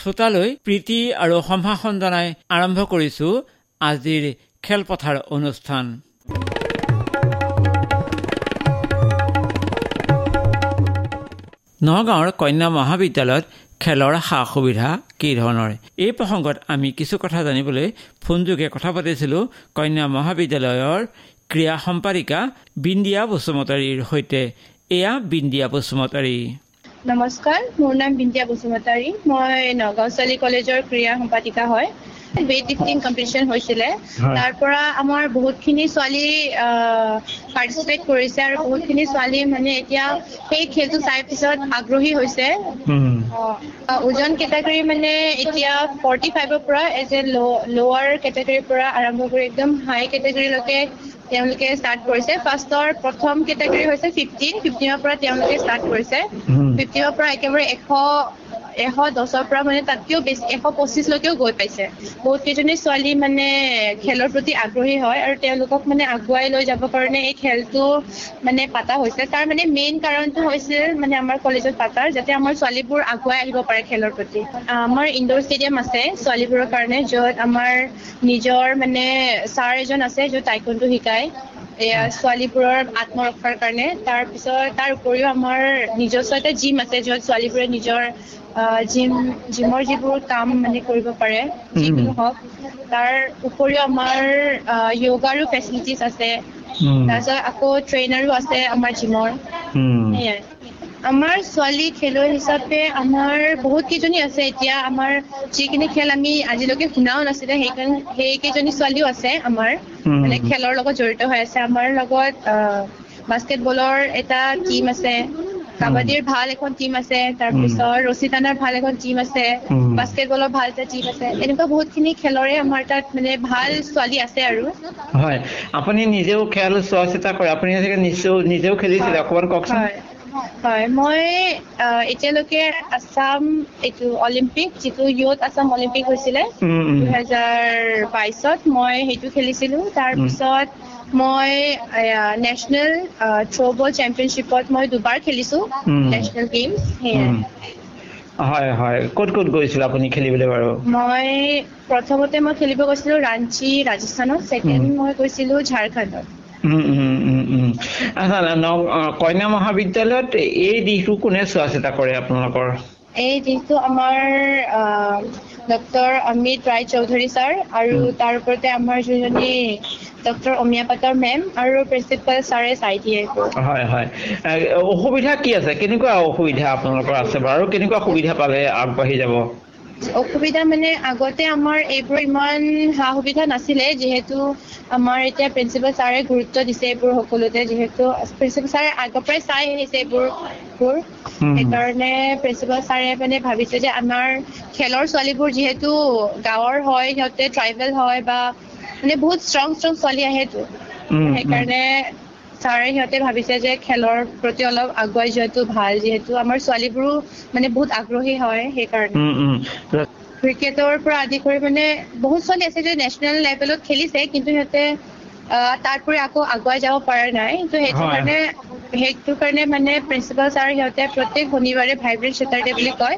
শ্ৰোতালৈ প্ৰীতি আৰু সম্ভাষণ জনাই আৰম্ভ কৰিছো আজিৰ খেলপথাৰ অনুষ্ঠান। নগাঁৱৰ কন্যা মহাবিদ্যালয়ত খেলৰ সা সুবিধা কি ধৰণৰ? এই প্ৰসংগত আমি কিছু কথা জানিবলৈ ফোনযোগে কথা পাতিছিলোঁ কন্যা মহাবিদ্যালয়ৰ ক্ৰীড়া সম্পাদিকা বিন্দিয়া বসুমতাৰীৰ সৈতে। এয়া বিন্দিয়া বসুমতাৰী। নমস্কাৰ মোৰ নাম বিন্দিয়া বসুমতাৰী মই নগাঁও ছোৱালী কলেজৰ ক্ৰীড়া সম্পাদিকা হয়। ৱেইট লিফটিং কম্পিটিশ্যন হৈছিলে তাৰ পৰা আমাৰ বহুতখিনি ছোৱালী পাৰ্টিচিপেট কৰিছে আৰু বহুতখিনি ছোৱালী মানে এতিয়া সেই খেলটো চাই পিছত আগ্ৰহী হৈছে। ওজন কেটেগৰী মানে এতিয়া ফৰ্টি ফাইভৰ পৰা এজ এ লৱাৰ কেটেগৰীৰ পৰা আৰম্ভ কৰি একদম হাই কেটেগৰীলৈকে তেওঁলোকে ষ্টাৰ্ট কৰিছে। ফাৰ্ষ্টৰ প্ৰথম কেটেগৰী হৈছে ফিফটিন ফিফটিনৰ পৰা তেওঁলোকে ষ্টাৰ্ট কৰিছে। ফিফটিনৰ পৰা একেবাৰে এশ এশ দহৰ পৰা মানে তাতকেও বেছি এশ পঁচিছলৈকেও গৈ পাইছে। বহুত কেইজনী ছোৱালী মানে খেলৰ প্ৰতি আগ্ৰহী হয় আৰু তেওঁলোকক মানে আগুৱাই লৈ যাবৰ কাৰণে এই খেলটো মানে পাতা হৈছে তাৰ মানে মেইন কাৰণটো হৈছে মানে আমাৰ কলেজত পাতাৰ যাতে আমাৰ ছোৱালীবোৰ আগুৱাই আহিব পাৰে খেলৰ প্ৰতি। আমাৰ ইনডোৰ ষ্টেডিয়াম আছে ছোৱালীবোৰৰ কাৰণে য'ত আমাৰ নিজৰ মানে ছাৰ এজন আছে য'ত টাইকনটো শিকায়। এয়া ছোৱালীবোৰৰ আত্মৰক্ষাৰ কাৰণে। তাৰপিছত তাৰ উপৰিও আমাৰ নিজস্ব এটা জিম আছে য'ত ছোৱালীবোৰে নিজৰ জিম জিমৰ যিবোৰ কাম মানে কৰিব পাৰে যিকোনো হওক। তাৰ উপৰিও আমাৰ য়োগাৰো ফেচিলিটিজ আছে। তাৰপিছত আকৌ ট্ৰেইনাৰো আছে আমাৰ জিমৰ সেয়াই। আমাৰ ছোৱালী খেলুৱৈ হিচাপে আমাৰ বহুত কেইজনী আছে এতিয়া। আমাৰ যিখিনি খেল আমি আজিলৈকে শুনাও নাছিলে সেইকাৰণে সেইকেইজনী ছোৱালীও আছে আমাৰ। মানে খেলৰ লগত জড়িত হৈ আছে। আমাৰ লগত বাস্কেটবলৰ এটা টিম আছে। কাবাডীৰ ভাল এখন টিম আছে। তাৰপিছত ৰছী টানাৰ ভাল এখন টিম আছে। বাস্কেটবলৰ ভাল এটা টিম আছে। এনেকুৱা বহুতখিনি খেলৰে আমাৰ তাত মানে ভাল ছোৱালী আছে আৰু। হয়। আপুনি নিজেও খেল চোৱা চিতা কৰে। আপুনি নিশ্চয় নিজেও খেলিছিলে। অকণমান কওকচোন। হয় মই এতিয়ালৈকে আছাম এইটো অলিম্পিক যিটো ইয়থ আছাম অলিম্পিক হৈছিলে দুহেজাৰ বাইছত মই সেইটো খেলিছিলো। তাৰপিছত মই নেশ্যনেল থ্ৰ'বল চেম্পিয়নশ্বিপত মই দুবাৰ খেলিছো নেশ্যনেল গেমছ সেয়াই। হয় হয়। ক'ত ক'ত গৈছিল আপুনি খেলিবলৈ বাৰু? মই প্ৰথমতে মই খেলিব গৈছিলো ৰাঞ্চি ৰাজস্থানত। ছেকেণ্ড মই গৈছিলো ঝাৰখণ্ডত। কন্যা মহাবিদ্যালয়ত এই দিশটো কোনে চোৱা চিতা কৰে আপোনালোকৰ? এই দিশটো আমাৰ ডক্টৰ অমিত ৰায় চৌধুৰী ছাৰ আৰু তাৰ ওপৰতে আমাৰ যোনজনী ডক্টৰ অমিয়া পাটৰ মেম আৰু প্ৰিন্সিপাল ছাৰে চাই দিয়ে। হয় হয়। অসুবিধা কি আছে? কেনেকুৱা অসুবিধা আপোনালোকৰ আছে বাৰু? কেনেকুৱা সুবিধা পালে আগবাঢ়ি যাব? অসুবিধা মানে আগতে আমাৰ এইবোৰ ইমান সা সুবিধা নাছিলে যিহেতু আমাৰ এতিয়া প্ৰিন্সিপাল ছাৰে গুৰুত্ব দিছে এইবোৰ সকলোতে যিহেতু প্ৰিন্সিপাল ছাৰে আগৰ পৰাই চাই আহিছে এইবোৰ সেইকাৰণে প্ৰিন্সিপাল ছাৰে মানে ভাবিছে যে আমাৰ খেলৰ ছোৱালীবোৰ যিহেতু গাঁৱৰ হয় সিহঁতে ট্ৰাইবেল হয় বা মানে বহুত ষ্ট্ৰং ষ্ট্ৰং ছোৱালী আহেতো। সেইকাৰণে ছাৰে সিহঁতে ভাবিছে যে খেলৰ প্ৰতি অলপ আগুৱাই যোৱাটো ভাল যিহেতু আমাৰ ছোৱালীবোৰো মানে বহুত আগ্ৰহী হয় সেইকাৰণে। ক্ৰিকেটৰ পৰা আদি কৰি মানে বহুত ছোৱালী আছে যে নেশ্যনেল লেভেলত খেলিছে কিন্তু সিহঁতে তাৰপৰি আকৌ আগুৱাই যাব পৰা নাই। ত' সেইটো কাৰণে সেইটো কাৰণে মানে প্ৰিন্সিপাল ছাৰ সিহঁতে প্ৰত্যেক শনিবাৰে ভাইব্ৰেণ্ট ছেটাৰডে বুলি কয়।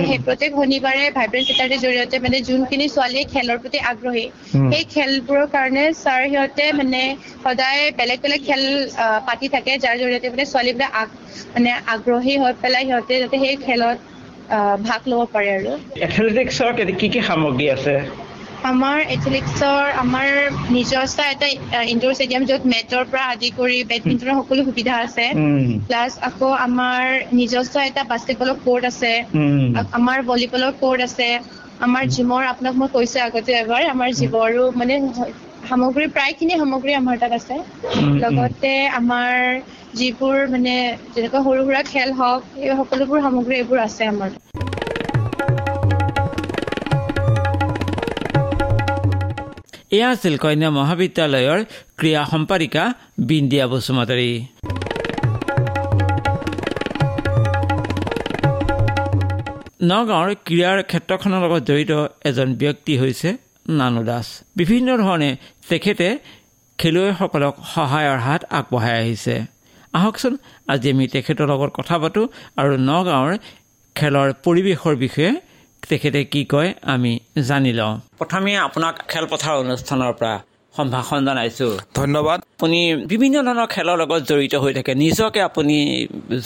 সেই প্ৰত্যেক শনিবাৰে ভাইব্ৰেণ্ট ছেটাৰডে জৰিয়তে মানে যোনখিনি ছোৱালীয়ে খেলৰ প্ৰতি আগ্ৰহী সেই খেলবোৰৰ কাৰণে ছাৰ সিহঁতে মানে সদায় বেলেগ বেলেগ খেল পাতি থাকে যাৰ জৰিয়তে মানে ছোৱালীবিলাক মানে আগ্ৰহী হৈ পেলাই সিহঁতে যাতে সেই খেলত ভাগ ল'ব পাৰে আৰু। এথলেটিক্সৰ কি কি সামগ্ৰী আছে? আমাৰ এথলেটিক্সৰ আমাৰ নিজস্ব এটা ইনডোৰ ষ্টেডিয়াম য'ত মেটৰ পৰা আদি কৰি বেডমিণ্টনৰ সকলো সুবিধা আছে। প্লাছ আকৌ আমাৰ নিজস্ব এটা বাস্কেটবলৰ কোৰ্ট আছে। আমাৰ ভলীবলৰ কোৰ্ট আছে। আমাৰ জিমৰ আপোনাক মই কৈছো আগতে এবাৰ আমাৰ জিমৰো মানে সামগ্ৰী প্ৰায়খিনি সামগ্ৰী আমাৰ তাত আছে। লগতে আমাৰ যিবোৰ মানে যেনেকুৱা সৰু সুৰা খেল হওক এই সকলোবোৰ সামগ্ৰী এইবোৰ আছে আমাৰ। এয়া আছিল কন্যা মহাবিদ্যালয়ৰ ক্ৰীড়া সম্পাদিকা বিন্দিয়া বসুমতাৰী নগাঁৱৰ ক্ৰীড়াৰ ক্ষেত্ৰখনৰ লগত জড়িত এজন ব্যক্তি হৈছে নানু দাস। বিভিন্ন ধৰণে তেখেতে খেলুৱৈসকলক সহায়ৰ হাত আগবঢ়াই আহিছে। আহকচোন আজি আমি তেখেতৰ লগত কথা পাতোঁ আৰু নগাঁৱৰ খেলৰ পৰিৱেশৰ বিষয়ে তেখেতে কি কয় আমি জানি লওঁ। প্ৰথমে আপোনাক খেলপথাৰ অনুষ্ঠানৰ পৰা সম্ভাষণ জনাইছোঁ। ধন্যবাদ। আপুনি বিভিন্ন ধৰণৰ খেলৰ লগত জড়িত হৈ থাকে। নিজকে আপুনি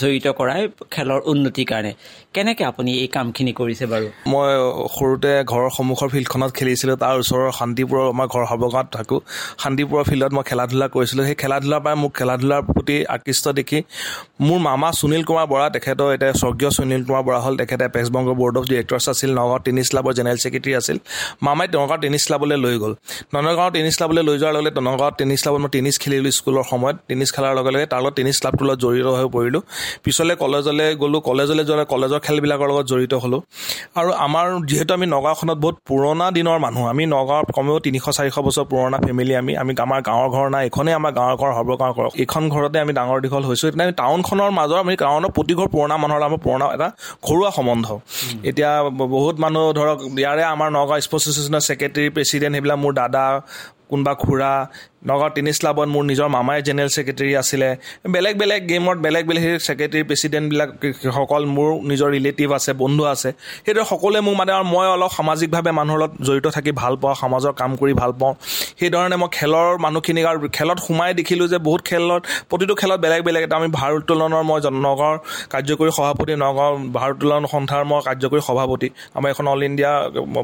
জড়িত কৰাই খেলৰ উন্নতিৰ কাৰণে। কেনেকৈ আপুনি এই কামখিনি কৰিছে বাৰু? মই সৰুতে ঘৰৰ সন্মুখৰ ফিল্ডখনত খেলিছিলোঁ। তাৰ ওচৰৰ শান্তিপুৰৰ আমাৰ ঘৰ সৰ্বগাঁৱত থাকোঁ। শান্তিপুৰৰ ফিল্ডত মই খেলা ধূলা কৰিছিলোঁ। সেই খেলা ধূলাৰ পৰাই মোক খেলা ধূলাৰ প্ৰতি আকৃষ্ট দেখি মোৰ মামা সুনীল কুমাৰ বৰা তেখেতৰ এতিয়া স্বৰ্গীয় সুনীল কুমাৰ বৰা হ'ল। তেখেতে বেংক বৰ্ড অফ ডিৰেক্টৰ্ছ আছিল। নগাঁও টেনিছ ক্লাবৰ জেনেৰেল ছেক্ৰেটেৰী আছিল। মামাই নগাঁও টেনিছ ক্লাবলৈ লৈ গ'ল। নগাঁও টেনিছ ক্লাবলৈ লৈ যোৱাৰ লগে লগে নগাঁৱত টেনিছ ক্লাবত মই টেনিছ খেলিলোঁ স্কুলৰ সময়ত। টেনিছ খেলাৰ লগে লগে তাৰ লগত টেনিছ ক্লাবটোৰ লগত জড়িত হৈ পৰিলোঁ। পিছলৈ কলেজলৈ গ'লোঁ। কলেজলৈ যোৱাৰ কলেজৰ খেলবিলাকৰ লগত জড়িত হ'লোঁ। আৰু আমাৰ যিহেতু আমি নগাঁওখনত বহুত পুৰণা দিনৰ মানুহ আমি নগাঁৱত কমেও তিনিশ চাৰিশ বছৰ পুৰণা ফেমিলি আমি। আমি আমাৰ গাঁৱৰ ঘৰ নাই এইখনেই আমাৰ গাঁৱৰ ঘৰ সৰ্বগাঁৱৰ ঘৰ। এইখন ঘৰতে আমি ডাঙৰ দীঘল হৈছোঁ। এতিয়া আমি টাউনখনৰ মাজৰ আমি টাউনৰ প্ৰতি ঘৰ পুৰণা মানুহৰ আমাৰ পুৰণা এটা ঘৰুৱা সম্বন্ধ। এতিয়া বহুত মানুহ ধৰক ইয়াৰে আমাৰ নগাঁও স্পৰ্টছ এছ'চিয়েশ্যনৰ ছেক্ৰেটেৰী প্ৰেচিডেণ্ট সেইবিলাক মোৰ দাদা কোনোবা খুৰা নগাঁও টেনিছ ক্লাবত মোৰ নিজৰ মামাই জেনেৰেল ছেক্ৰেটেৰী আছিলে। বেলেগ বেলেগ গেমত বেলেগ বেলেগ ছেক্ৰেটেৰী প্ৰেচিডেণ্টবিলাক সকল মোৰ নিজৰ ৰিলেটিভ আছে বন্ধু আছে। সেইদৰে সকলোৱে মোক মানে আৰু মই অলপ সামাজিকভাৱে মানুহৰ লগত জড়িত থাকি ভাল পাওঁ সমাজৰ কাম কৰি ভাল পাওঁ। সেইধৰণে মই খেলৰ মানুহখিনিক আৰু খেলত সোমাই দেখিলোঁ যে বহুত খেলত প্ৰতিটো খেলত বেলেগ বেলেগ এটা আমি ভাৰোত্তোলনৰ মই নগাঁৱৰ কাৰ্যকৰী সভাপতি নগাঁও ভাৰোত্তোলন সন্থাৰ মই কাৰ্যকৰী সভাপতি। আমাৰ এখন অল ইণ্ডিয়া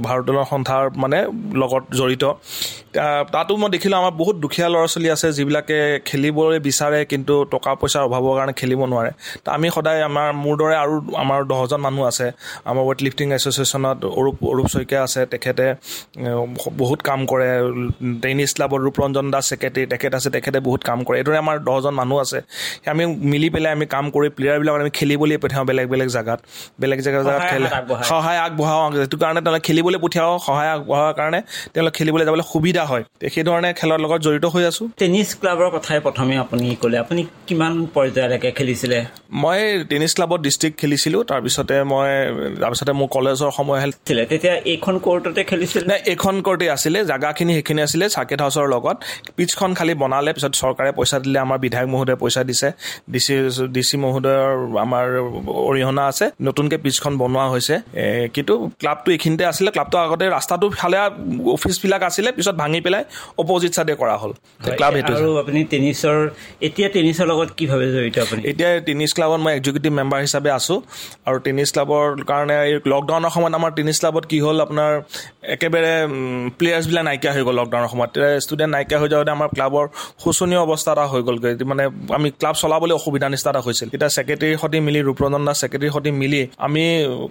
ভাৰোত্তোলন সন্থাৰ মানে লগত জড়িত। তাতো মই দেখিলোঁ আমাৰ বহুত দুখীয়া ল'ৰা ছোৱালী আছে যিবিলাকে খেলিবলৈ বিচাৰে কিন্তু টকা পইচাৰ অভাৱৰ কাৰণে খেলিব নোৱাৰে। তো আমি সদায় আমাৰ মোৰ দৰে আৰু আমাৰ দহজন মানুহ আছে। আমাৰ ৱেইট লিফটিং এছ'চিয়েশ্যনত অৰূপ অৰূপ শইকীয়া আছে তেখেতে বহুত কাম কৰে। টেনিছ ক্লাবত ৰূপৰঞ্জন দাস ছেক্ৰেটেৰী তেখেত আছে তেখেতে বহুত কাম কৰে। এইদৰে আমাৰ দহজন মানুহ আছে। আমি মিলি পেলাই আমি কাম কৰি প্লেয়াৰবিলাকক আমি খেলিবলৈ পঠিয়াওঁ বেলেগ বেলেগ জেগাত। বেলেগ জেগা জেগাত খেলে। সহায় আগবঢ়াওঁ। সেইটো কাৰণে তেওঁলোকে খেলিবলৈ পঠিয়াওঁ। সহায় আগবঢ়োৱাৰ কাৰণে তেওঁলোকে খেলিবলৈ যাবলৈ সুবিধা হয়। সেইধৰণে খেলৰ লগত জড়িত হৈ আছোঁ। টেনিছ ক্লাবৰ কথাই প্ৰথমে আপুনি ক'লে? আপুনি কিমান পৰ্যায়লৈকে খেলিছিলে? মই টেনিছ ক্লাবত ডিষ্ট্ৰিক্ট খেলিছিলোঁ তাৰপিছতে মই তাৰপিছতে মোৰ কলেজৰ সময় আছিলে। তেতিয়া এইখন কৰ্টতে খেলিছিল? নাই এইখন কৰ্টেই আছিলে জেগাখিনি সেইখিনি আছিলে চাৰ্কেট হাউচৰ লগত। পিচখন খালি বনালে পিছত চৰকাৰে পইচা দিলে আমাৰ বিধায়ক মহোদয়ে পইচা দিছে। ডি চি ডি চি মহোদয়ৰ আমাৰ অৰিহণা আছে নতুনকৈ পিচখন বনোৱা হৈছে। কিন্তু ক্লাবটো এইখিনিতে আছিলে ক্লাবটো আগতে ৰাস্তাটো ফালে অফিচবিলাক আছিলে পিছত ভাঙি পেলাই অপজিট চাইডে কৰা হ'ল। ক্লাব সেইটো আৰু আপুনি টেনিছৰ এতিয়া টেনিছৰ লগত কিভাৱে জড়িত আপুনি? এতিয়া টেনিছ ক্লাবত মই এক্সিকিউটিভ মেম্বাৰ হিচাপে আছোঁ আৰু টেনিছ ক্লাবৰ কাৰণে এই লকডাউনৰ সময়ত আমাৰ টেনিছ ক্লাবত কি হ'ল আপোনাৰ একেবাৰে প্লেয়াৰ্ছবিলাক নাইকিয়া হৈ গ'ল লকডাউনৰ সময়ত। ষ্টুডেণ্ট নাইকিয়া হৈ যাওঁতে আমাৰ ক্লাবৰ শোচনীয় অৱস্থা এটা হৈ গ'লগৈ। মানে আমি ক্লাব চলাবলৈ অসুবিধা নিচিনা এটা হৈছিল। এতিয়া ছেক্ৰেটেৰীৰ সৈতে মিলি ৰূপৰঞ্জন দাস ছেক্ৰেটেৰীৰ সৈতে মিলি আমি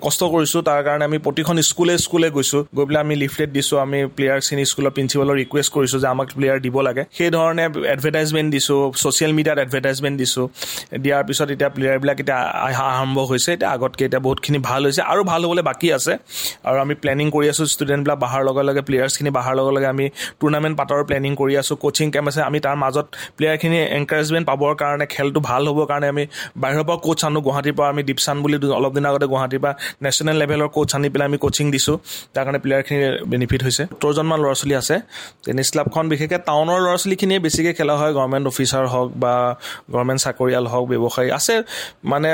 কষ্ট কৰিছোঁ। তাৰ কাৰণে আমি প্ৰতিখন স্কুলে স্কুলে গৈছোঁ। গৈ পেলাই আমি লিফলেট দিছোঁ। আমি প্লেয়াৰখিনি স্কুলৰ প্ৰিন্সিপালৰ ৰিকুৱেষ্ট কৰিছোঁ যে আমাক প্লেয়াৰ দিব লাগে। সেইধৰণে এডভাৰটাইজমেণ্ট দিছোঁ ছ'চিয়েল মিডিয়াত এডভাৰটাইজমেণ্ট দিছোঁ। দিয়াৰ পিছত এতিয়া প্লেয়াৰবিলাক এতিয়া আৰম্ভ হৈছে। এতিয়া আগতকৈ এতিয়া বহুতখিনি ভাল হৈছে। আৰু ভাল হ'বলৈ বাকী আছে। আৰু আমি প্লেনিং কৰি আছোঁ ষ্টুডেণ্টবিলাক বহাৰ লগে লগে প্লেয়াৰ্ছখিনি বহাৰ লগে লগে আমি টুৰ্ণামেণ্ট পাতৰ প্লেনিং কৰি আছোঁ। কোচিং কেম্প আছে। আমি তাৰ মাজত প্লেয়াৰখিনি এনকাৰেজমেণ্ট পাবৰ কাৰণে খেলটো ভাল হ'বৰ কাৰণে আমি বাহিৰৰ পৰা কোচ আনো। গুৱাহাটীৰ পৰা আমি দীপচান বুলি অলপ দিনৰ আগতে গুৱাহাটীৰ পৰা নেশ্যনেল লেভেলৰ কোচ আনি পেলাই আমি কোচিং দিছোঁ। তাৰ কাৰণে প্লেয়াৰখিনি বেনিফিট হৈছে। সত্তৰজনমান ল'ৰা ছোৱালী আছে। টেনিছ ক্লাবখন বিশেষকৈ টাউনৰ ল'ৰা ছোৱালীখিনিয়ে বেছিকৈ খেলা হয় গভৰ্ণমেণ্ট অফিচাৰ হওক বা গভৰ্ণমেণ্ট চাকৰিয়াল হওক ব্যৱসায়ী আছে মানে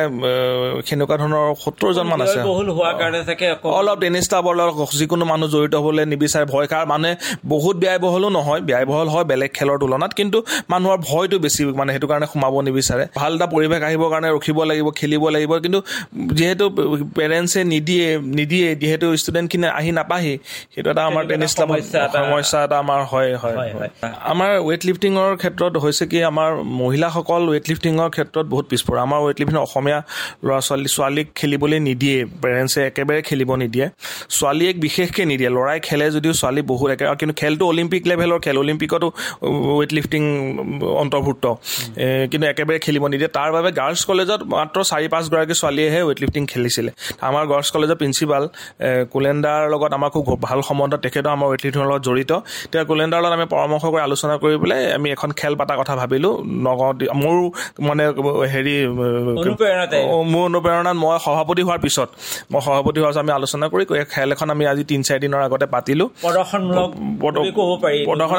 সেনেকুৱা ধৰণৰ সত্তৰজনমান আছে। অলপ টেনিছ ক্লাবৰ লগত যিকোনো মানুহ জড়িত হ'বলৈ নিবিচাৰে ভয় কাৰ মানুহে বহুত ব্যয়বহলো নহয় ব্যয়বহল হয় বেলেগ খেলৰ তুলনাত কিন্তু মানুহৰ ভয়টো বেছি মানে সেইটো কাৰণে সোমাব নিবিচাৰে। ভাল এটা পৰিৱেশ আহিবৰ কাৰণে ৰখিব লাগিব খেলিব লাগিব কিন্তু যিহেতু পেৰেণ্টছে নিদিয়ে নিদিয়ে যিহেতু ষ্টুডেণ্টখিনি আহি নাপাহি সেইটো এটা আমাৰ টেনিছ ক্লাবৰ সমস্যা এটা আমাৰ হয়। হয়। আমাৰ ৱেইট লিফটিঙৰ ক্ষেত্ৰত হৈছে কি আমাৰ মহিলাসকল ৱেইট লিফটিঙৰ ক্ষেত্ৰত বহুত পিছপৰা। আমাৰ ৱেইট লিফটিং অসমীয়া ল'ৰা ছোৱালী ছোৱালীক খেলিবলৈ নিদিয়ে। পেৰেণ্টছে একেবাৰে খেলিব নিদিয়ে। ছোৱালীক বিশেষকৈ নিদিয়ে। ল'ৰাই খেলে যদিও ছোৱালী বহুত একে কিন্তু খেলটো অলিম্পিক লেভেলৰ খেল। অলিম্পিকতো ৱেইট লিফটিং অন্তৰ্ভুক্ত কিন্তু একেবাৰে খেলিব নিদিয়ে। তাৰ বাবে গাৰ্লছ কলেজত মাত্ৰ চাৰি পাঁচগৰাকী ছোৱালীয়েহে ৱেইট লিফটিং খেলিছিলে। আমাৰ গাৰ্লছ কলেজৰ প্ৰিন্সিপাল কুলেণ্ডাৰ লগত আমাৰ খুব ভাল সম্বন্ধ। তেখেতো আমাৰ ৱেইট লিফটিঙৰ লগত জড়িত। তেতিয়া কুলেণ্ডাৰৰ লগত আমি পৰামৰ্শ কৰি আলোচনা কৰি পেলাই আমি এখন খেল পতাৰ কথা ভাবিলোঁ। নগাঁও মোৰ মানে হেৰি মোৰ অনুপ্ৰেৰণাত মই সভাপতি হোৱাৰ পিছত মই সভাপতি হোৱাৰ পিছত আমি আলোচনা কৰি খেল এখন আমি আজি তিনি চাৰি দিনৰ আগতে পাতিলোঁ। প্ৰদৰ্শন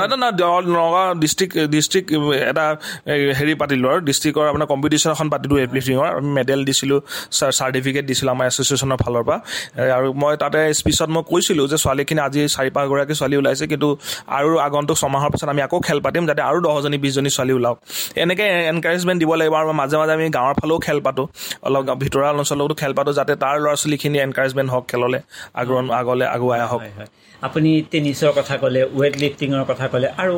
এটা নগাঁও ডিষ্ট্ৰিক্ট ডিষ্ট্ৰিক্ট এটা হেৰি পাতিলোঁ আৰু। ডিষ্ট্ৰিক্টৰ আপোনাৰ কম্পিটিশ্যন এখন পাতিলোঁ এপ্লিফিঙৰ আমি মেডেল দিছিলোঁ চাৰ্টিফিকেট দিছিলোঁ আমাৰ এছ'চিয়েশ্যনৰ ফালৰ পৰা। আৰু মই তাতে স্পীচত মই কৈছিলোঁ যে ছোৱালীখিনি আজি চাৰি পাঁচগৰাকী ছোৱালী ওলাইছে কিন্তু আৰু আগন্তুক ছমাহৰ পিছত আমি আকৌ খেল পাতিম যাতে আৰু দহজনী বিছজনী ছোৱালী ওলাওক। এনেকৈ এনকাৰেজমেণ্ট দিব লাগিব আৰু মাজে মাজে আমি গাঁৱৰ ফালেও খেল পাতোঁ। অলপ ভিতৰুৱা অঞ্চলতো খেল পাতোঁ যাতে তাৰ ল'ৰা ছোৱালীখিনি এনকাৰেজমেণ্ট হওক খেললৈ আগ্ৰহ আগলৈ আগুৱাই আহক। আপুনি টেনিছৰ কথা ক'লে ৱেইট লিফটিঙৰ কথা ক'লে আৰু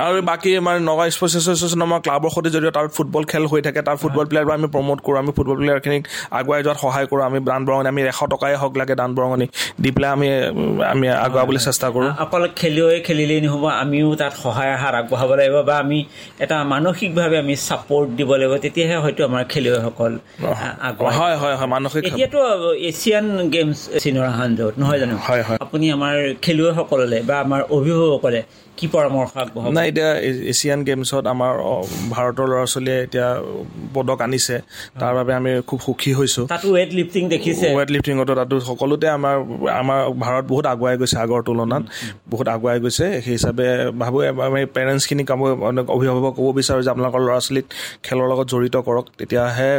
আৰু। বাকী আমাৰ নগাঁও স্পৰ্টছ এছ'চিয়েশ্যন আমাৰ ক্লাবৰ সৈতে যদিও তাৰ ফুটবল খেল হৈ থাকে তাৰ ফুটবল প্লেয়াৰবোৰ আমি প্ৰমোট কৰোঁ আমি ফুটবল প্লেয়াৰখিনিক আগুৱাই যোৱাত সহায় কৰোঁ আমি দান বৰঙণি আমি এশ টকাই হওক লাগে দান বৰঙণি দি পেলাই আমি আমি আগুৱাবলৈ চেষ্টা কৰোঁ। অকল খেলুৱৈ খেলিলেই নহ'ব আমিও তাত সহায় হাত আগবঢ়াব লাগিব বা আমি এটা মানসিকভাৱে আমি ছাপৰ্ট দিব লাগিব তেতিয়াহে হয়তো আমাৰ খেলুৱৈসকল হয় হয় হয় মানসিক এতিয়াতো এছিয়ান গেমছ চিনৰ হাণ্ড্ৰেড নহয় জানো? হয় হয়। আপুনি আমাৰ খেলুৱৈসকললৈ বা আমাৰ অভিভাৱকসকলে কি পৰামৰ্শ আগবঢ়াব? নাই এতিয়া এছিয়ান গেমছত আমাৰ ভাৰতৰ ল'ৰা ছোৱালীয়ে এতিয়া পদক আনিছে। তাৰ বাবে আমি খুব সুখী হৈছোঁ। তাতো ৱেইট লিফটিং দেখিছে। ৱেইট লিফটিঙতো তাতো সকলোতে আমাৰ আমাৰ ভাৰত বহুত আগুৱাই গৈছে আগৰ তুলনাত। বহুত আগুৱাই গৈছে। সেই হিচাপে ভাবোঁ আমি পেৰেণ্টছখিনিক কাম অভিভাৱক ক'ব বিচাৰোঁ যে আপোনালোকৰ ল'ৰা ছোৱালীক খেলৰ লগত জড়িত কৰক। তেতিয়াহে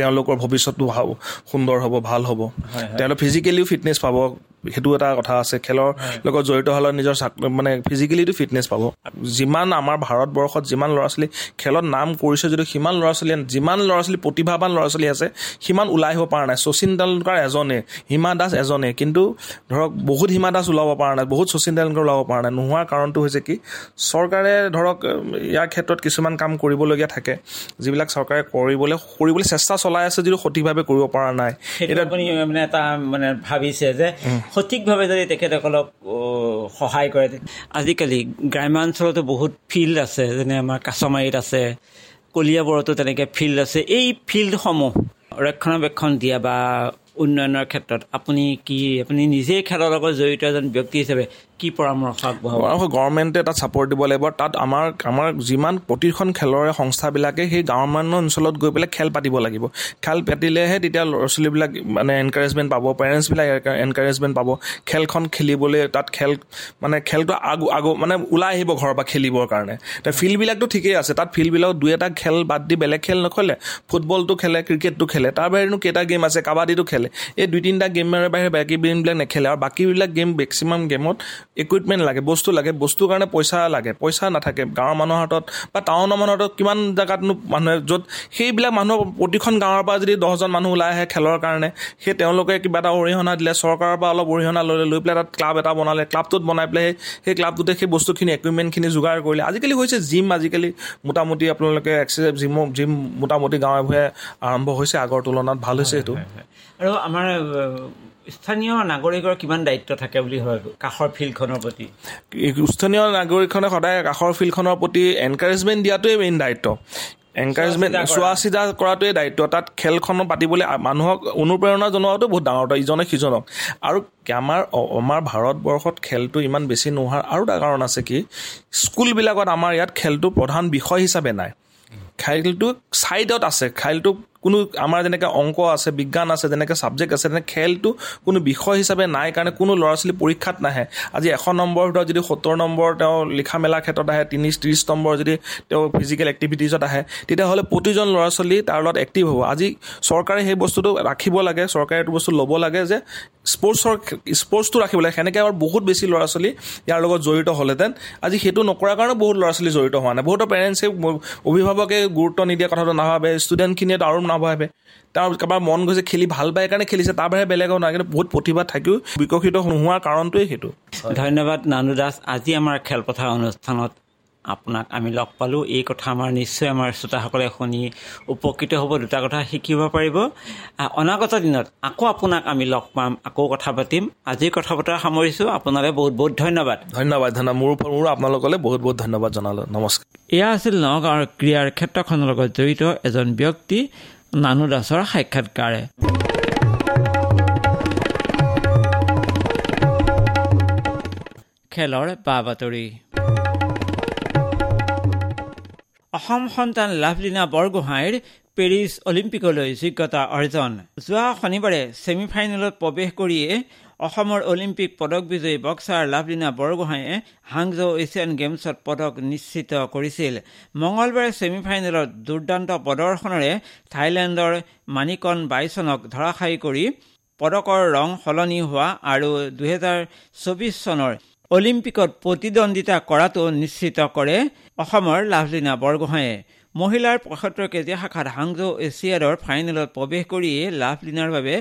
তেওঁলোকৰ ভৱিষ্যতটো সুন্দৰ হ'ব ভাল হ'ব। তেওঁলোক ফিজিকেলিও ফিটনেছ পাব। সেইটো এটা কথা আছে। খেলৰ লগত জড়িত হ'লে নিজৰ মানে ফিজিকেলিটো ফিটনেছ পাব। যিমান আমাৰ ভাৰতবৰ্ষত যিমান ল'ৰা ছোৱালী খেলত নাম কৰিছে যদিও সিমান ল'ৰা ছোৱালীয়ে যিমান ল'ৰা ছোৱালী প্ৰতিভাৱান ল'ৰা ছোৱালী আছে সিমান ওলাই আহিব পৰা নাই। শচীন তেণ্ডুলকাৰ এজনে হিমা দাস এজনে কিন্তু ধৰক বহুত হিমা দাস ওলাব পৰা নাই বহুত শচীন তেণ্ডুলকাৰ ওলাব পৰা নাই। নোহোৱাৰ কাৰণটো হৈছে কি চৰকাৰে ধৰক ইয়াৰ ক্ষেত্ৰত কিছুমান কাম কৰিবলগীয়া থাকে যিবিলাক চৰকাৰে কৰিবলৈ কৰিবলৈ চেষ্টা চলাই আছে যদিও সঠিকভাৱে কৰিব পৰা নাই। এতিয়া মানে এটা মানে ভাবিছে যে সঠিকভাৱে যদি তেখেতসকলক সহায় কৰে আজিকালি গ্ৰাম্যাঞ্চলতো বহুত ফিল্ড আছে যেনে আমাৰ কাছমাৰীত আছে কলিয়াবৰতো তেনেকৈ ফিল্ড আছে। এই ফিল্ডসমূহ ৰক্ষণাবেক্ষণ দিয়া বা উন্নয়নৰ ক্ষেত্ৰত আপুনি কি আপুনি নিজেই খেলৰ লগত জড়িত এজন ব্যক্তি হিচাপে কি পৰামৰ্শ আগবঢ়াব? গভৰ্ণমেণ্টে তাত ছাপৰ্ট দিব লাগিব। তাত আমাৰ আমাৰ যিমান প্ৰতিখন খেলৰে সংস্থাবিলাকে সেই গ্ৰাম্যান্য অঞ্চলত গৈ পেলাই খেল পাতিব লাগিব। খেল পাতিলেহে তেতিয়া ল'ৰা ছোৱালীবিলাক মানে এনকাৰেজমেণ্ট পাব পেৰেণ্টছবিলাক এনকাৰেজমেণ্ট পাব। খেলখন খেলিবলৈ তাত খেল মানে খেলটো আগ আগ মানে ওলাই আহিব ঘৰৰ পৰা খেলিবৰ কাৰণে। ফিল্ডবিলাকতো ঠিকেই আছে তাত ফিল্ডবিলাক দুই এটা খেল বাদ দি বেলেগ খেল নখেলে ফুটবলটো খেলে ক্ৰিকেটটো খেলে তাৰ বাহিৰেনো কেইটা গেম আছে কাবাডীটো খেলে। এই দুই তিনিটা গেমৰ বাহিৰে বাকী গেমবিলাক নেখেলে আৰু বাকীবিলাক গেম মেক্সিমাম গেমত ইকুইপমেণ্ট লাগে বস্তু লাগে বস্তুৰ কাৰণে পইচা লাগে পইচা নাথাকে। গাঁৱৰ মানুহৰ হাতত বা টাউনৰ মানুহৰ হাতত কিমান জেগাতনো মানুহে য'ত সেইবিলাক মানুহ প্ৰতিখন গাঁৱৰ পৰা যদি দহজন মানুহ ওলাই আহে খেলৰ কাৰণে সেই তেওঁলোকে কিবা এটা অৰিহণা দিলে চৰকাৰৰ পৰা অলপ অৰিহণা ল'লে লৈ পেলাই তাত ক্লাব এটা বনালে ক্লাবটোত বনাই পেলাই সেই ক্লাবটোতে সেই বস্তুখিনি ইকুইপমেণ্টখিনি যোগাৰ কৰিলে। আজিকালি হৈছে জিম আজিকালি মোটামুটি আপোনালোকে এক্সাৰচাইজ জিম জিম মোটামুটি গাঁৱে ভূঞে আৰম্ভ হৈছে আগৰ তুলনাত ভাল হৈছে সেইটো আৰু আমাৰ স্থানীয় নাগৰিকৰ কিমান দায়িত্ব থাকে বুলি ভাবে কাষৰ ফিল্ডখনৰ প্ৰতি? স্থানীয় নাগৰিকখনে সদায় কাষৰ ফিল্ডখনৰ প্ৰতি এনকাৰেজমেণ্ট দিয়াটোৱে মেইন দায়িত্ব। এনকাৰেজমেণ্ট চোৱা চিতা কৰাটোৱে দায়িত্ব। তাত খেলখনো পাতিবলৈ মানুহক অনুপ্ৰেৰণা জনোৱাটো বহুত ডাঙৰ। কথা ইজনে সিজনক। আৰু আমাৰ আমাৰ ভাৰতবৰ্ষত খেলটো ইমান বেছি নোহোৱাৰ আৰু এটা কাৰণ আছে কি? স্কুলবিলাকত আমাৰ ইয়াত খেলটো প্ৰধান বিষয় হিচাপে নাই। খেলটো ছাইডত আছে। খেলটো কোনো আমাৰ যেনেকৈ অংক আছে বিজ্ঞান আছে যেনেকৈ ছাবজেক্ট আছে তেনেকৈ খেলটো কোনো বিষয় হিচাপে নাই কাৰণে কোনো ল'ৰা ছোৱালী পৰীক্ষাত নাহে। আজি এশ নম্বৰৰ ভিতৰত যদি সত্তৰ নম্বৰ তেওঁ লিখা মেলাৰ ক্ষেত্ৰত আহে তিনি ত্ৰিছ নম্বৰ যদি তেওঁ ফিজিকেল এক্টিভিটিজত আহে তেতিয়াহ'লে প্ৰতিজন ল'ৰা ছোৱালী তাৰ লগত এক্টিভ হ'ব। আজি চৰকাৰে সেই বস্তুটো ৰাখিব লাগে চৰকাৰে এইটো বস্তু ল'ব লাগে যে স্পৰ্টছৰ স্পৰ্টছটো ৰাখিব লাগে। সেনেকৈ আমাৰ বহুত বেছি ল'ৰা ছোৱালী ইয়াৰ লগত জড়িত হ'লহেঁতেন। আজি সেইটো নকৰাৰ কাৰণে বহুত ল'ৰা ছোৱালী জড়িত হোৱা নাই। বহুতো পেৰেণ্টছে অভিভাৱকে গুৰুত্ব নিদিয়া কথাটো নাভাবে। ষ্টুডেণ্টখিনিয়ে আৰু নাভাবে তাৰ কাৰোবাৰ মন গৈছে খেলি ভাল পায় কাৰণে খেলিছে তাৰ বাহিৰে বেলেগো নাই। কিন্তু বহুত প্ৰতিভা থাকিও বিকশিত নোহোৱাৰ কাৰণটোৱে সেইটো। ধন্যবাদ নানু দাস। আজি আমাৰ খেলপথাৰ অনুষ্ঠানত আপোনাক আমি লগ পালোঁ। এই কথা আমাৰ নিশ্চয় আমাৰ শ্ৰোতাসকলে শুনি উপকৃত হ'ব দুটা কথা শিকিব পাৰিব। অনাগত দিনত আকৌ আপোনাক আমি লগ পাম আকৌ কথা পাতিম। আজি কথা বতৰা সামৰিছোঁ। আপোনালৈ বহুত বহুত ধন্যবাদ। ধন্যবাদ ধন্যবাদ। মোৰ মোৰো আপোনালোকলৈ বহুত বহুত ধন্যবাদ জনালোঁ। নমস্কাৰ। এয়া আছিল নগাঁৱৰ ক্ৰীড়াৰ ক্ষেত্ৰখনৰ লগত জড়িত এজন ব্যক্তি। নানু দাসৰ সাক্ষাৎকাৰে খেলৰ বা বাতৰি অসম সন্তান লাভলীনা বৰগোহাঁইৰ পেৰিছ অলিম্পিকলৈ যোগ্যতা অৰ্জন। যোৱা শনিবাৰে ছেমি ফাইনেলত প্ৰৱেশ কৰিয়ে অসমৰ অলিম্পিক পদক বিজয়ী বক্সাৰ লাভলীনা বৰগোহাঁয়ে হাংজৌ এছিয়ান গেমছত পদক নিশ্চিত কৰিছিল। মঙলবাৰে ছেমি ফাইনেলত দুৰ্দান্ত প্ৰদৰ্শনেৰে থাইলেণ্ডৰ মানিকন বাইচনক ধৰাশায়ী কৰি পদকৰ ৰং সলনি হোৱা আৰু দুহেজাৰ চৌবিছ চনৰ অলিম্পিকত প্ৰতিদ্বন্দ্বিতা কৰাটো নিশ্চিত কৰে অসমৰ লাভলীনা বৰগোহাঁয়ে মহিলাৰ পঁয়সত্তৰ কেজি শাখাত হাংজৌ এছিয়াডৰ ফাইনেলত প্ৰৱেশ কৰিয়েই লাভলীনাৰ বাবে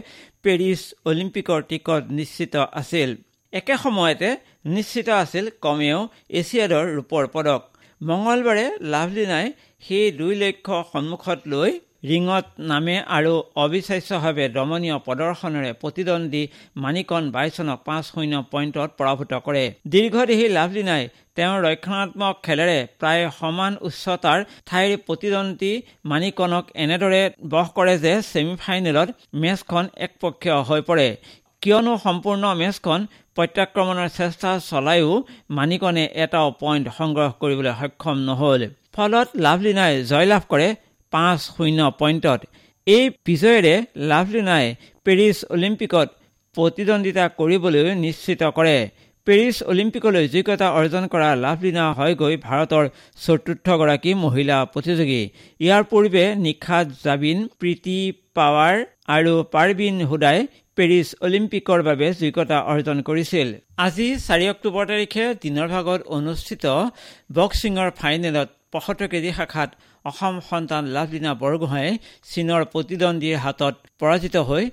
পেৰিছ অলিম্পিকৰ টিকট নিশ্চিত আছিল। একে সময়তে নিশ্চিত আছিল কমেও এছিয়াডৰ ৰূপৰ পদক। মঙলবাৰে লাভলীনাই সেই দুই লক্ষ্য সন্মুখত লৈ ৰিঙত নামে আৰু অবিশ্বাস্যভাৱে দমনীয় প্ৰদৰ্শনেৰে প্ৰতিদ্বন্দ্বী মানিকন বাইচনক পাঁচ শূন্য পইণ্টত পৰাভূত কৰে। দীৰ্ঘদেহী লাভলীনাই তেওঁৰ ৰক্ষণাত্মক খেলেৰে প্ৰায় সমান উচ্চতাৰ ঠাইৰ প্ৰতিদ্বন্দ্বী মানিকনক এনেদৰে বস কৰে যে ছেমি ফাইনেলত মেচখন একপক্ষীয় হৈ পৰে। কিয়নো সম্পূৰ্ণ মেচখন প্ৰত্যাক্ৰমণৰ চেষ্টা চলায়ো মানিকনে এটাও পইণ্ট সংগ্ৰহ কৰিবলৈ সক্ষম নহল। ফলত লাভলীনাই জয়লাভ কৰে পাঁচ শূন্য পইণ্টত। এই বিজয়েৰে লাভলীনাই পেৰিছ অলিম্পিকত প্ৰতিদ্বন্দ্বিতা কৰিবলৈ নিশ্চিত কৰে। পেৰিছ অলিম্পিকলৈ যোগ্যতা অৰ্জন কৰা লাভলীনা হয়গৈ ভাৰতৰ চতুৰ্থগৰাকী মহিলা প্ৰতিযোগী। ইয়াৰ পূৰ্বে নিশাত জাবিন প্ৰীতি পাৱাৰ আৰু পাৰবিন হুদাই পেৰিছ অলিম্পিকৰ বাবে যোগ্যতা অৰ্জন কৰিছিল। আজি চাৰি অক্টোবৰ তাৰিখে দিনৰ ভাগত অনুষ্ঠিত বক্সিঙৰ ফাইনেলত পঁয়সত্তৰ কেজি শাখাত অসম সন্তান লাভলীনা বৰগোহাঁয়ে চীনৰ প্ৰতিদ্বন্দ্বীৰ হাতত পৰাজিত হৈ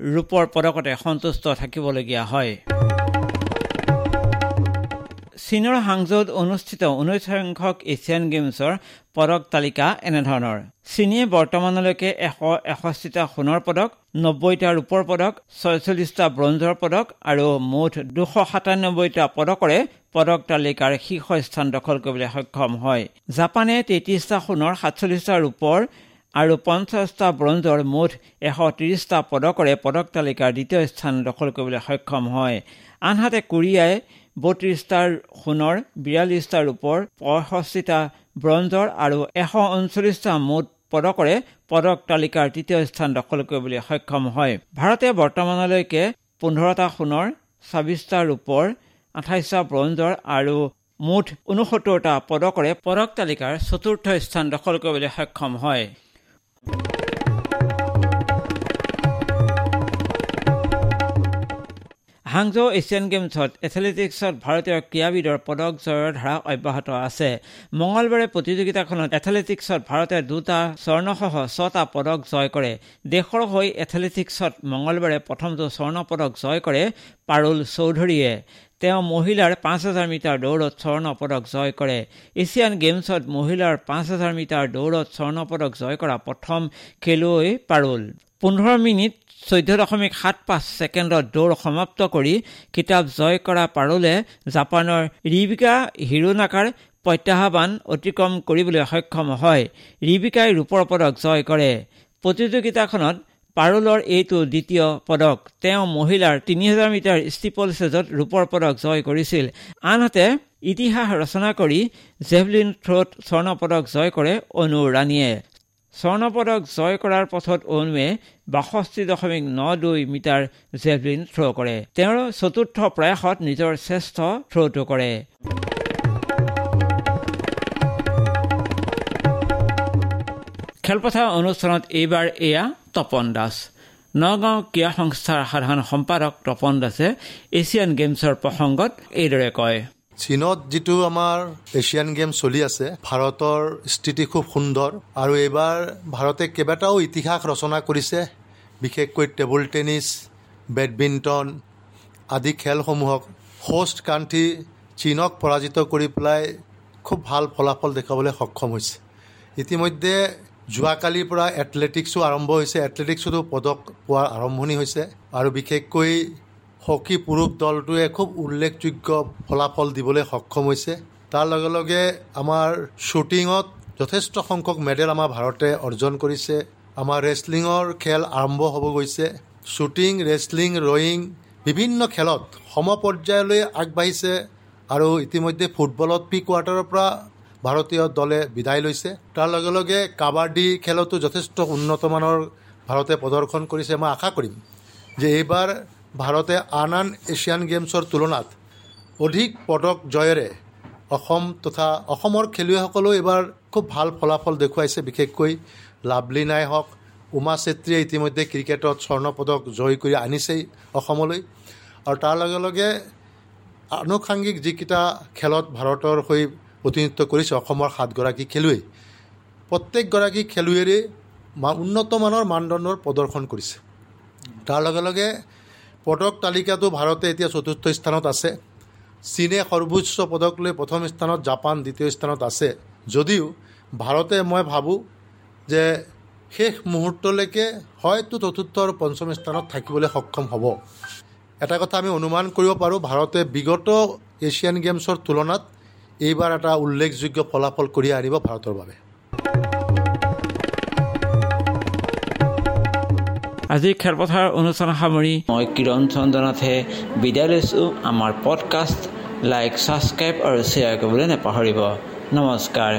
ৰূপৰ পদকতে সন্তুষ্ট থাকিবলগীয়া হয়। চীনৰ হাংজৌত অনুষ্ঠিত ঊনৈছ সংখ্যক এছিয়ান গেমছৰ পদক তালিকা এনেধৰণৰ। চীনে বৰ্তমানলৈকে এশ এষষ্ঠিটা সোণৰ পদক নব্বৈটা ৰূপৰ পদক ছয়চল্লিছটা ব্ৰঞ্জৰ পদক আৰু মুঠ দুশ সাতানব্বৈটা পদকৰে পদক তালিকাৰ শীৰ্ষস্থান দখল কৰিবলৈ সক্ষম হয়। জাপানে তেত্ৰিছটা সোণৰ সাতচল্লিছটা ৰূপৰ আৰু পঞ্চাছটা ব্ৰঞ্জৰ মুঠ এশ ত্ৰিছটা পদকৰে পদক তালিকাৰ দ্বিতীয় স্থান দখল কৰিবলৈ সক্ষম হয়। আনহাতে কোৰিয়াই বত্ৰিছটাৰ সোণৰ বিৰাল্লিছটা ৰূপৰ পঁয়ষষ্ঠিটা ব্ৰঞ্জৰ আৰু এশ ঊনচল্লিছটা মুঠ পদকৰে পদক তালিকাৰ তৃতীয় স্থান দখল কৰিবলৈ সক্ষম হয়। ভাৰতে বৰ্তমানলৈকে পোন্ধৰটা সোণৰ ছাব্বিছটা ৰূপৰ আঠাইছটা ব্ৰঞ্জৰ আৰু মুঠ ঊনসত্তৰটা পদকৰে পদক তালিকাৰ চতুৰ্থ স্থান দখল কৰিবলৈ সক্ষম হয়। হাংজৌ এছিয়ান গেমছত এথলেটিক্সত ভাৰতীয় ক্ৰীড়াবিদৰ পদক জয়ৰ ধাৰা অব্যাহত আছে। মঙলবাৰে প্ৰতিযোগিতাখনত এথলেটিক্সত ভাৰতে দুটা স্বৰ্ণসহ ছটা পদক জয় কৰে। দেশৰ হৈ এথলেটিক্সত মঙলবাৰে প্ৰথমটো স্বৰ্ণ পদক জয় কৰে। পাৰুল চৌধুৰীয়ে তেওঁ মহিলাৰ পাঁচ হাজাৰ মিটাৰ দৌৰত স্বৰ্ণ পদক জয় কৰে। এছিয়ান গেমছত মহিলাৰ পাঁচ হাজাৰ মিটাৰ দৌৰত স্বৰ্ণ পদক জয় কৰা প্ৰথম খেলুৱৈ পাৰুল। পোন্ধৰ মিনিট চৈধ্য দশমিক সাত পাঁচ ছেকেণ্ডত দৌৰ সমাপ্ত কৰি কিতাপ জয় কৰা পাৰুলে জাপানৰ ৰিবিকা হিৰোনাকাৰ প্ৰত্যাহ্বান অতিক্ৰম কৰিবলৈ সক্ষম হয়। ৰিবিকাই ৰূপৰ পদক জয় কৰে। প্ৰতিযোগিতাখনত পাৰুলৰ এইটো দ্বিতীয় পদক। তেওঁ মহিলাৰ তিনি হাজাৰ মিটাৰ ষ্টিপল ষ্টেজত ৰূপৰ পদক জয় কৰিছিল। আনহাতে ইতিহাস ৰচনা কৰি জেভলিন থ্ৰ'ত স্বৰ্ণ পদক জয় কৰে অনু ৰাণীয়ে। স্বৰ্ণ পদক জয় কৰাৰ পথত অনুৱে বাষষ্ঠি দশমিক ন দুই মিটাৰ জেভলিন থ্ৰ' কৰে। তেওঁৰ চতুৰ্থ প্ৰয়াসত নিজৰ শ্ৰেষ্ঠ থ্ৰ'টো কৰে। খেলপথাৰ অনুষ্ঠানত এইবাৰ এয়া তপন দাস। নগাঁও ক্ৰীড়া সংস্থাৰ সাধাৰণ সম্পাদক তপন দাসে এছিয়ান গেমছৰ প্ৰসংগত এইদৰে কয়। চীনত যিটো আমাৰ এছিয়ান গেম চলি আছে ভাৰতৰ স্থিতি খুব সুন্দৰ আৰু এইবাৰ ভাৰতে কেইবাটাও ইতিহাস ৰচনা কৰিছে বিশেষকৈ টেবুল টেনিছ বেডমিণ্টন আদি খেলসমূহক হোষ্ট কাণ্ট্ৰি চীনক পৰাজিত কৰি পেলাই খুব ভাল ফলাফল দেখুৱাবলৈ সক্ষম হৈছে। ইতিমধ্যে যোৱাকালিৰ পৰা এথলেটিক্সো আৰম্ভ হৈছে। এথলেটিক্সতো পদক পোৱাৰ আৰম্ভণি হৈছে আৰু বিশেষকৈ হকী পুৰুষ দলটোৱে খুব উল্লেখযোগ্য ফলাফল দিবলৈ সক্ষম হৈছে। তাৰ লগে লগে আমাৰ শ্বুটিঙত যথেষ্ট সংখ্যক মেডেল আমাৰ ভাৰতে অৰ্জন কৰিছে। আমাৰ ৰেচলিঙৰ খেল আৰম্ভ হ'ব গৈছে। শ্বুটিং ৰেচলিং ৰয়িং বিভিন্ন খেলত সমপৰ্যায়লৈ আগবাঢ়িছে আৰু ইতিমধ্যে ফুটবলত প্ৰি কোৱাৰ্টাৰৰ পৰা ভাৰতীয় দলে বিদায় লৈছে। তাৰ লগে লগে কাবাডী খেলতো যথেষ্ট উন্নতমানৰ ভাৰতে প্ৰদৰ্শন কৰিছে। মই আশা কৰিম যে এইবাৰ ভাৰতে আন আন এছিয়ান গেমছৰ তুলনাত অধিক পদক জয়েৰে অসম তথা অসমৰ খেলুৱৈসকলেও এইবাৰ খুব ভাল ফলাফল দেখুৱাইছে। বিশেষকৈ লাভলীনাই হওক উমা চেত্ৰীয়ে ইতিমধ্যে ক্ৰিকেটত স্বৰ্ণ পদক জয় কৰি আনিছেই অসমলৈ। আৰু তাৰ লগে লগে আনুষাংগিক যিকেইটা খেলত ভাৰতৰ হৈ প্ৰতিনিধিত্ব কৰিছে অসমৰ সাতগৰাকী খেলুৱৈ। প্ৰত্যেকগৰাকী খেলুৱৈৰে উন্নতমানৰ মানদণ্ডৰ প্ৰদৰ্শন কৰিছে। তাৰ লগে লগে পদক তালিকাটো ভাৰতে এতিয়া চতুৰ্থ স্থানত আছে। চীনে সৰ্বোচ্চ পদক লৈ প্ৰথম স্থানত জাপান দ্বিতীয় স্থানত আছে। যদিও ভাৰতে মই ভাবোঁ যে শেষ মুহূৰ্তলৈকে হয়তো চতুৰ্থ আৰু পঞ্চম স্থানত থাকিবলৈ সক্ষম হ'ব। এটা কথা আমি অনুমান কৰিব পাৰোঁ ভাৰতে বিগত এছিয়ান গেমছৰ তুলনাত এইবাৰ এটা উল্লেখযোগ্য ফলাফল কঢ়িয়াই আনিব ভাৰতৰ বাবে। আজি খেলপথাৰ অনুষ্ঠান সামৰি মই কিৰণ চন্দ্ৰনাথে বিদায় লৈছোঁ। আমাৰ পডকাষ্ট লাইক ছাবস্ক্ৰাইব আৰু শ্বেয়াৰ কৰিবলৈ নাপাহৰিব। নমস্কাৰ।